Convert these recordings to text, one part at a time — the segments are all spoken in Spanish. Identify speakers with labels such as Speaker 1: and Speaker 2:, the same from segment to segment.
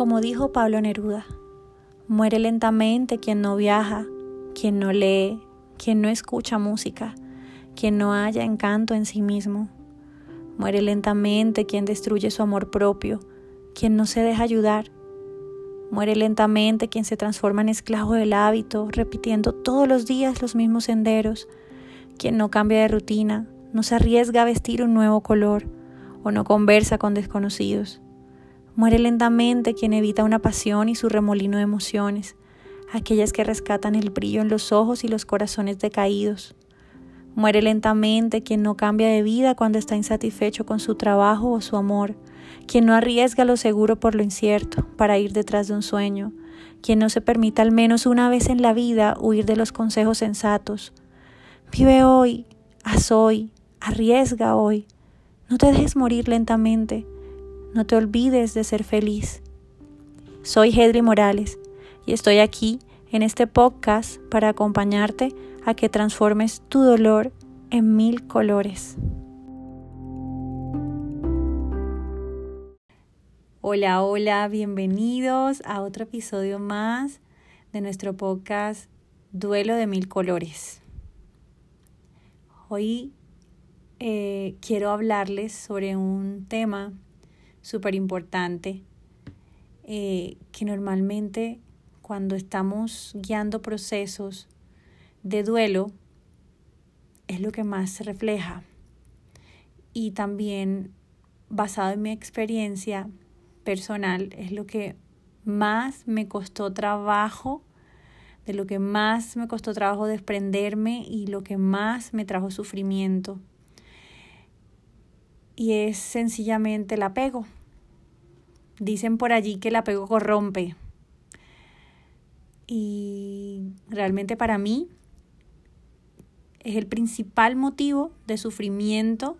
Speaker 1: Como dijo Pablo Neruda, muere lentamente quien no viaja, quien no lee, quien no escucha música, quien no haya encanto en sí mismo. Muere lentamente quien destruye su amor propio, quien no se deja ayudar. Muere lentamente quien se transforma en esclavo del hábito, repitiendo todos los días los mismos senderos, quien no cambia de rutina, no se arriesga a vestir un nuevo color o no conversa con desconocidos. Muere lentamente quien evita una pasión y su remolino de emociones, aquellas que rescatan el brillo en los ojos y los corazones decaídos. Muere lentamente quien no cambia de vida cuando está insatisfecho con su trabajo o su amor, quien no arriesga lo seguro por lo incierto para ir detrás de un sueño, quien no se permite al menos una vez en la vida huir de los consejos sensatos. Vive hoy, haz hoy, arriesga hoy. No te dejes morir lentamente. No te olvides de ser feliz. Soy Hedri Morales y estoy aquí en este podcast para acompañarte a que transformes tu dolor en mil colores. Hola, hola, bienvenidos a otro episodio más de nuestro podcast Duelo de Mil Colores. Hoy eh, quiero hablarles sobre un tema súper importante eh, que normalmente cuando estamos guiando procesos de duelo es lo que más se refleja. Y también basado en mi experiencia personal es lo que más me costó trabajo, de lo que más me costó trabajo desprenderme y lo que más me trajo sufrimiento y es sencillamente el apego. Dicen por allí que el apego corrompe. Y realmente para mí es el principal motivo de sufrimiento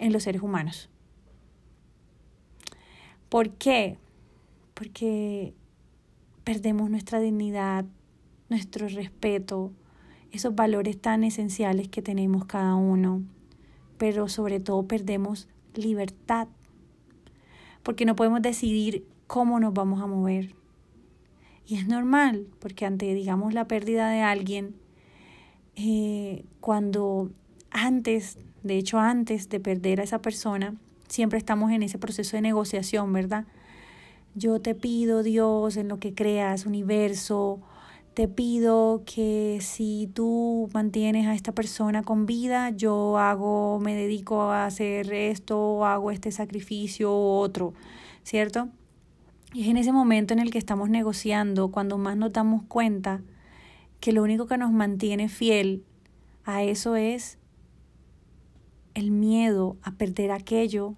Speaker 1: en los seres humanos. ¿Por qué? Porque perdemos nuestra dignidad, nuestro respeto, esos valores tan esenciales que tenemos cada uno pero sobre todo perdemos libertad, porque no podemos decidir cómo nos vamos a mover. Y es normal, porque ante, digamos, la pérdida de alguien, eh, cuando antes, de hecho antes de perder a esa persona, siempre estamos en ese proceso de negociación, ¿verdad? Yo te pido, Dios, en lo que creas, universo, te pido que si tú mantienes a esta persona con vida, yo hago, me dedico a hacer esto, hago este sacrificio u otro, ¿cierto? Y es en ese momento en el que estamos negociando, cuando más nos damos cuenta que lo único que nos mantiene fiel a eso es el miedo a perder aquello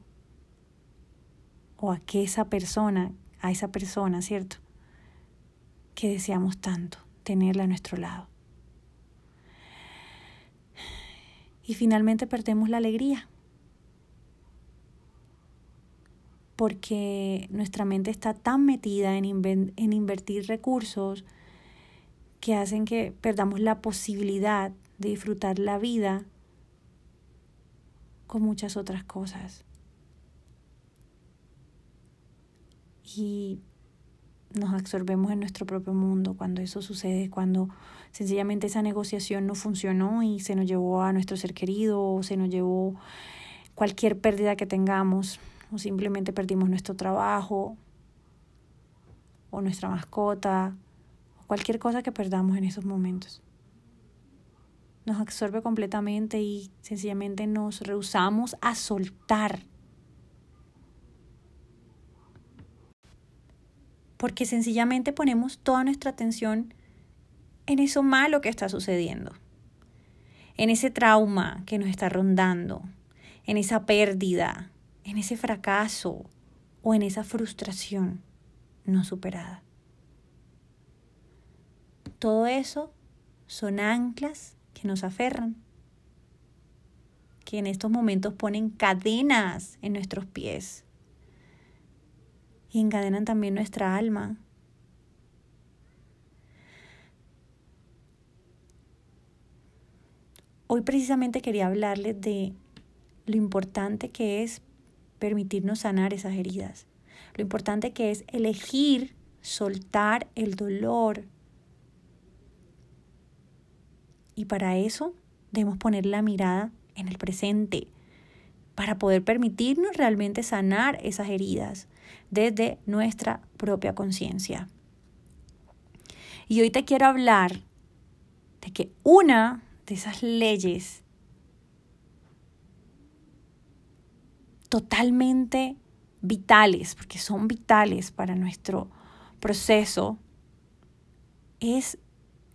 Speaker 1: o a que esa persona, a esa persona, ¿cierto? Que deseamos tanto tenerla a nuestro lado. Y finalmente perdemos la alegría. Porque nuestra mente está tan metida en, invertir recursos que hacen que perdamos la posibilidad de disfrutar la vida con muchas otras cosas. Y nos absorbemos en nuestro propio mundo cuando eso sucede, cuando sencillamente esa negociación no funcionó y se nos llevó a nuestro ser querido o se nos llevó cualquier pérdida que tengamos o simplemente perdimos nuestro trabajo o nuestra mascota o cualquier cosa que perdamos en esos momentos. Nos absorbe completamente y sencillamente nos rehusamos a soltar porque sencillamente ponemos toda nuestra atención en eso malo que está sucediendo, en ese trauma que nos está rondando, en esa pérdida, en ese fracaso o en esa frustración no superada. Todo eso son anclas que nos aferran, que en estos momentos ponen cadenas en nuestros pies y encadenan también nuestra alma. Hoy precisamente quería hablarles de lo importante que es permitirnos sanar esas heridas, Lo importante que es elegir soltar el dolor. Y para eso debemos poner la mirada en el presente, para poder permitirnos realmente sanar esas heridas desde nuestra propia conciencia. Y hoy te quiero hablar de que una de esas leyes totalmente vitales, porque son vitales para nuestro proceso, es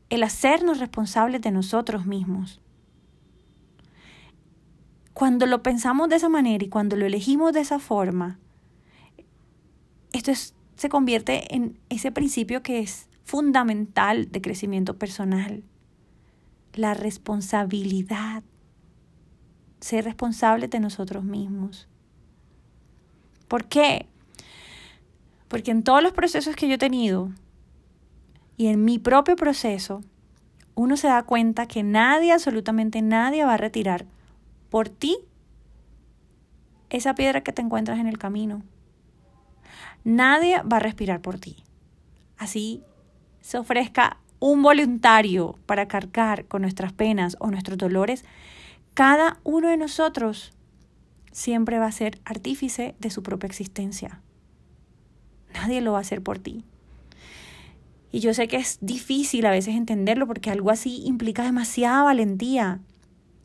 Speaker 1: el hacernos responsables de nosotros mismos. Cuando lo pensamos de esa manera y cuando lo elegimos de esa forma, esto se convierte en ese principio que es fundamental de crecimiento personal, la responsabilidad, ser responsables de nosotros mismos. ¿Por qué? Porque en todos los procesos que yo he tenido y en mi propio proceso, uno se da cuenta que nadie, absolutamente nadie va a retirar por ti esa piedra que te encuentras en el camino. Nadie va a respirar por ti. Así se ofrezca un voluntario para cargar con nuestras penas o nuestros dolores, cada uno de nosotros siempre va a ser artífice de su propia existencia. Nadie lo va a hacer por ti. Y yo sé que es difícil a veces entenderlo porque algo así implica demasiada valentía.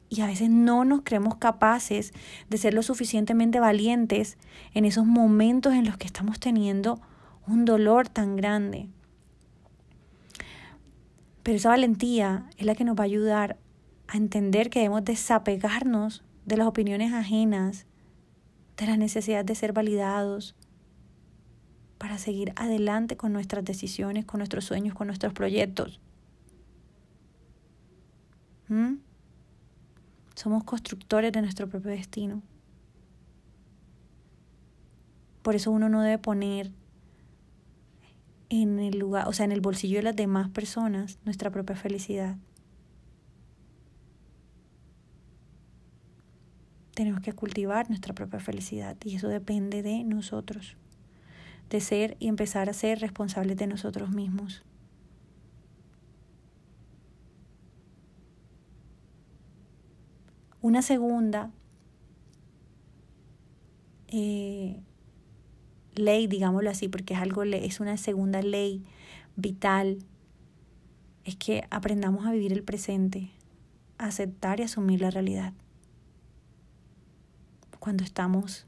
Speaker 1: Y a veces no nos creemos capaces de ser lo suficientemente valientes en esos momentos en los que estamos teniendo un dolor tan grande. Pero esa valentía es la que nos va a ayudar a entender que debemos desapegarnos de las opiniones ajenas, de la necesidad de ser validados, para seguir adelante con nuestras decisiones, con nuestros sueños, con nuestros proyectos. ¿Mm? Somos constructores de nuestro propio destino. Por eso uno no debe poner en el lugar, o sea, en el bolsillo de las demás personas nuestra propia felicidad. Tenemos que cultivar nuestra propia felicidad y eso depende de nosotros, de ser y empezar a ser responsables de nosotros mismos. Una segunda eh, ley, digámoslo así, porque es algo, es una segunda ley vital, es que aprendamos a vivir el presente, a aceptar y asumir la realidad. Cuando estamos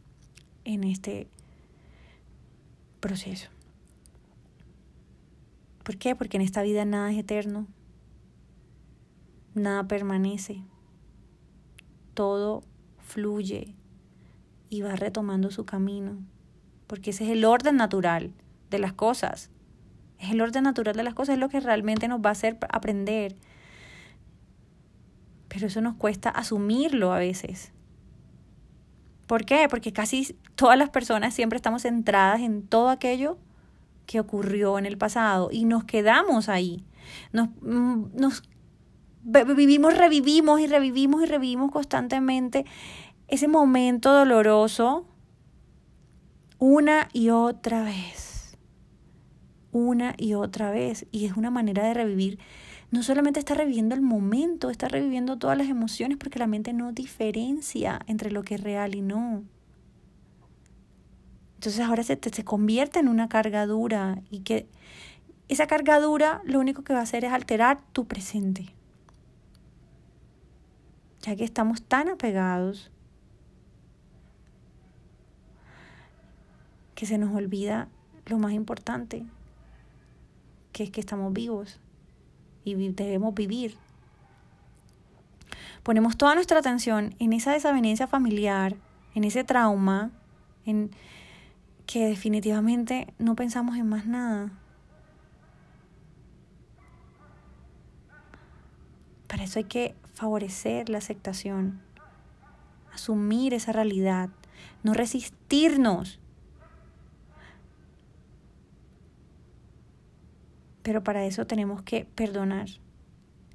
Speaker 1: en este proceso. ¿Por qué? Porque en esta vida nada es eterno, nada permanece todo fluye y va retomando su camino, porque ese es el orden natural de las cosas. Es el orden natural de las cosas, es lo que realmente nos va a hacer aprender. Pero eso nos cuesta asumirlo a veces. ¿Por qué? Porque casi todas las personas siempre estamos centradas en todo aquello que ocurrió en el pasado y nos quedamos ahí. Nos, mm, nos vivimos, revivimos y revivimos y revivimos constantemente ese momento doloroso una y otra vez. Una y otra vez. Y es una manera de revivir. No solamente está reviviendo el momento, está reviviendo todas las emociones porque la mente no diferencia entre lo que es real y no. Entonces ahora se, se convierte en una carga dura y que esa carga dura lo único que va a hacer es alterar tu presente ya que estamos tan apegados que se nos olvida lo más importante, que es que estamos vivos y debemos vivir. Ponemos toda nuestra atención en esa desavenencia familiar, en ese trauma, en que definitivamente no pensamos en más nada. Para eso hay que favorecer la aceptación, asumir esa realidad, no resistirnos. Pero para eso tenemos que perdonar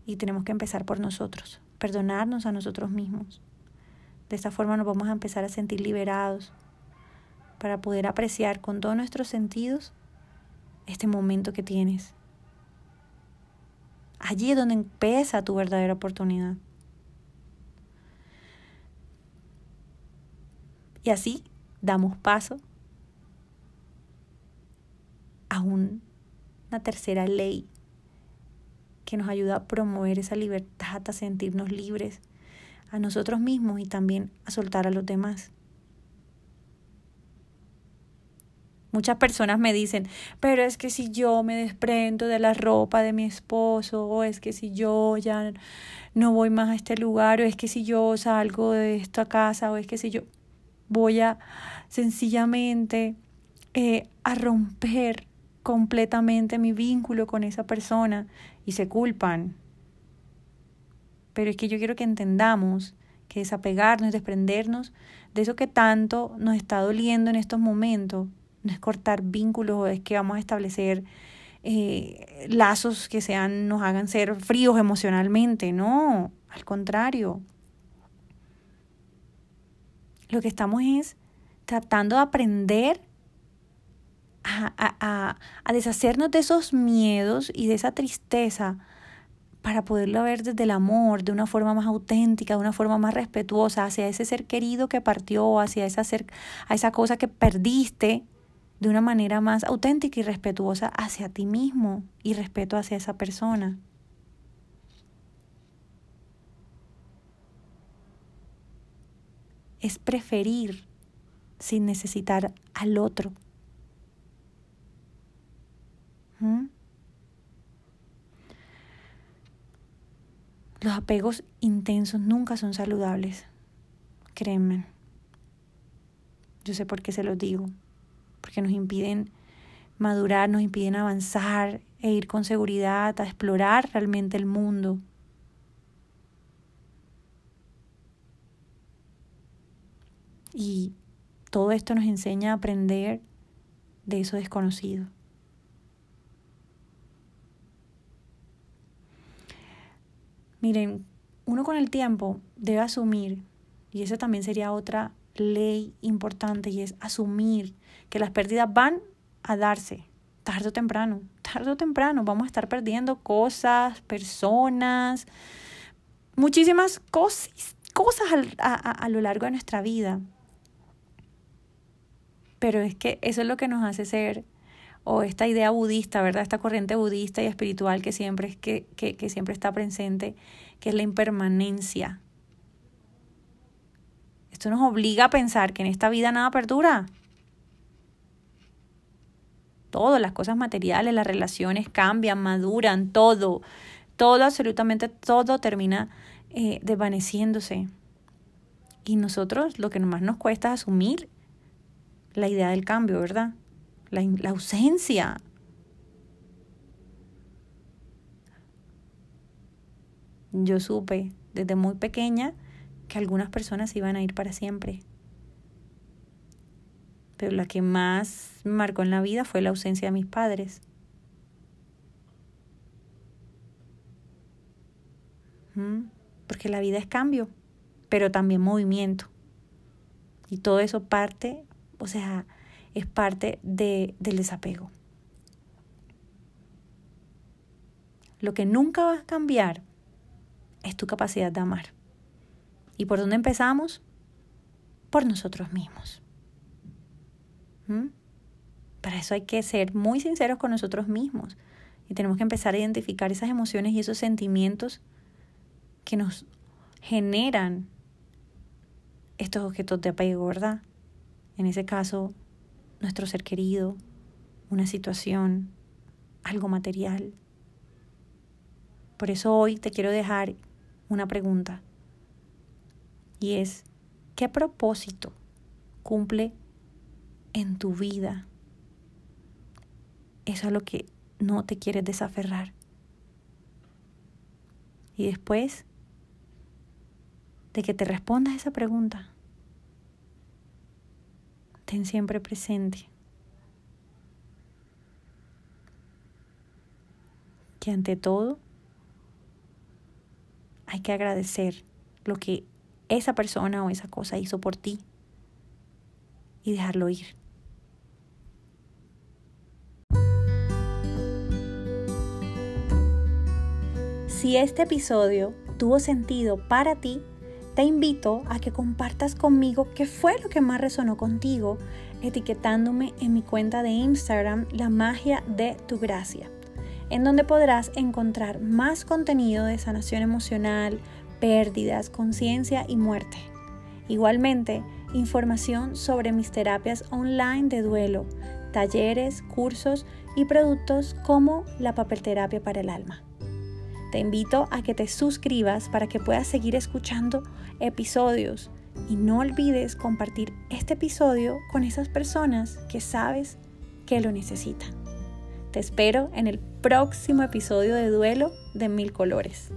Speaker 1: y tenemos que empezar por nosotros, perdonarnos a nosotros mismos. De esta forma nos vamos a empezar a sentir liberados para poder apreciar con todos nuestros sentidos este momento que tienes. Allí es donde empieza tu verdadera oportunidad. Y así damos paso a una tercera ley que nos ayuda a promover esa libertad, a sentirnos libres a nosotros mismos y también a soltar a los demás. Muchas personas me dicen, pero es que si yo me desprendo de la ropa de mi esposo, o es que si yo ya no voy más a este lugar, o es que si yo salgo de esta casa, o es que si yo voy a sencillamente eh, a romper completamente mi vínculo con esa persona y se culpan. Pero es que yo quiero que entendamos que desapegarnos, desprendernos de eso que tanto nos está doliendo en estos momentos, no es cortar vínculos, es que vamos a establecer eh, lazos que sean, nos hagan ser fríos emocionalmente, no, al contrario. Lo que estamos es tratando de aprender a, a, a deshacernos de esos miedos y de esa tristeza para poderlo ver desde el amor, de una forma más auténtica, de una forma más respetuosa, hacia ese ser querido que partió, hacia esa, ser, a esa cosa que perdiste, de una manera más auténtica y respetuosa hacia ti mismo y respeto hacia esa persona. Es preferir sin necesitar al otro. ¿Mm? Los apegos intensos nunca son saludables. Créanme. Yo sé por qué se los digo porque nos impiden madurar, nos impiden avanzar e ir con seguridad a explorar realmente el mundo. Y todo esto nos enseña a aprender de eso desconocido. Miren, uno con el tiempo debe asumir, y eso también sería otra ley importante, y es asumir que las pérdidas van a darse tarde o temprano, tarde o temprano vamos a estar perdiendo cosas, personas, muchísimas cosas, cosas a, a lo largo de nuestra vida. Pero es que eso es lo que nos hace ser, o esta idea budista, ¿verdad? Esta corriente budista y espiritual que siempre, es que, que, que siempre está presente, que es la impermanencia. Esto nos obliga a pensar que en esta vida nada perdura todo, las cosas materiales, las relaciones cambian, maduran, todo, todo, absolutamente todo termina eh, desvaneciéndose. Y nosotros lo que más nos cuesta es asumir la idea del cambio, ¿verdad? La, la ausencia. Yo supe desde muy pequeña que algunas personas iban a ir para siempre pero la que más marcó en la vida fue la ausencia de mis padres. Porque la vida es cambio, pero también movimiento. Y todo eso parte, o sea, es parte de, del desapego. Lo que nunca va a cambiar es tu capacidad de amar. ¿Y por dónde empezamos? Por nosotros mismos. ¿Mm? Para eso hay que ser muy sinceros con nosotros mismos y tenemos que empezar a identificar esas emociones y esos sentimientos que nos generan estos objetos de apego, ¿verdad? En ese caso, nuestro ser querido, una situación, algo material. Por eso hoy te quiero dejar una pregunta y es, ¿qué propósito cumple en tu vida. Eso es lo que no te quieres desaferrar. Y después de que te respondas esa pregunta, ten siempre presente que ante todo hay que agradecer lo que esa persona o esa cosa hizo por ti y dejarlo ir. Si este episodio tuvo sentido para ti, te invito a que compartas conmigo qué fue lo que más resonó contigo, etiquetándome en mi cuenta de Instagram, La Magia de Tu Gracia, en donde podrás encontrar más contenido de sanación emocional, pérdidas, conciencia y muerte. Igualmente, información sobre mis terapias online de duelo, talleres, cursos y productos como la papelterapia para el alma. Te invito a que te suscribas para que puedas seguir escuchando episodios y no olvides compartir este episodio con esas personas que sabes que lo necesitan. Te espero en el próximo episodio de Duelo de Mil Colores.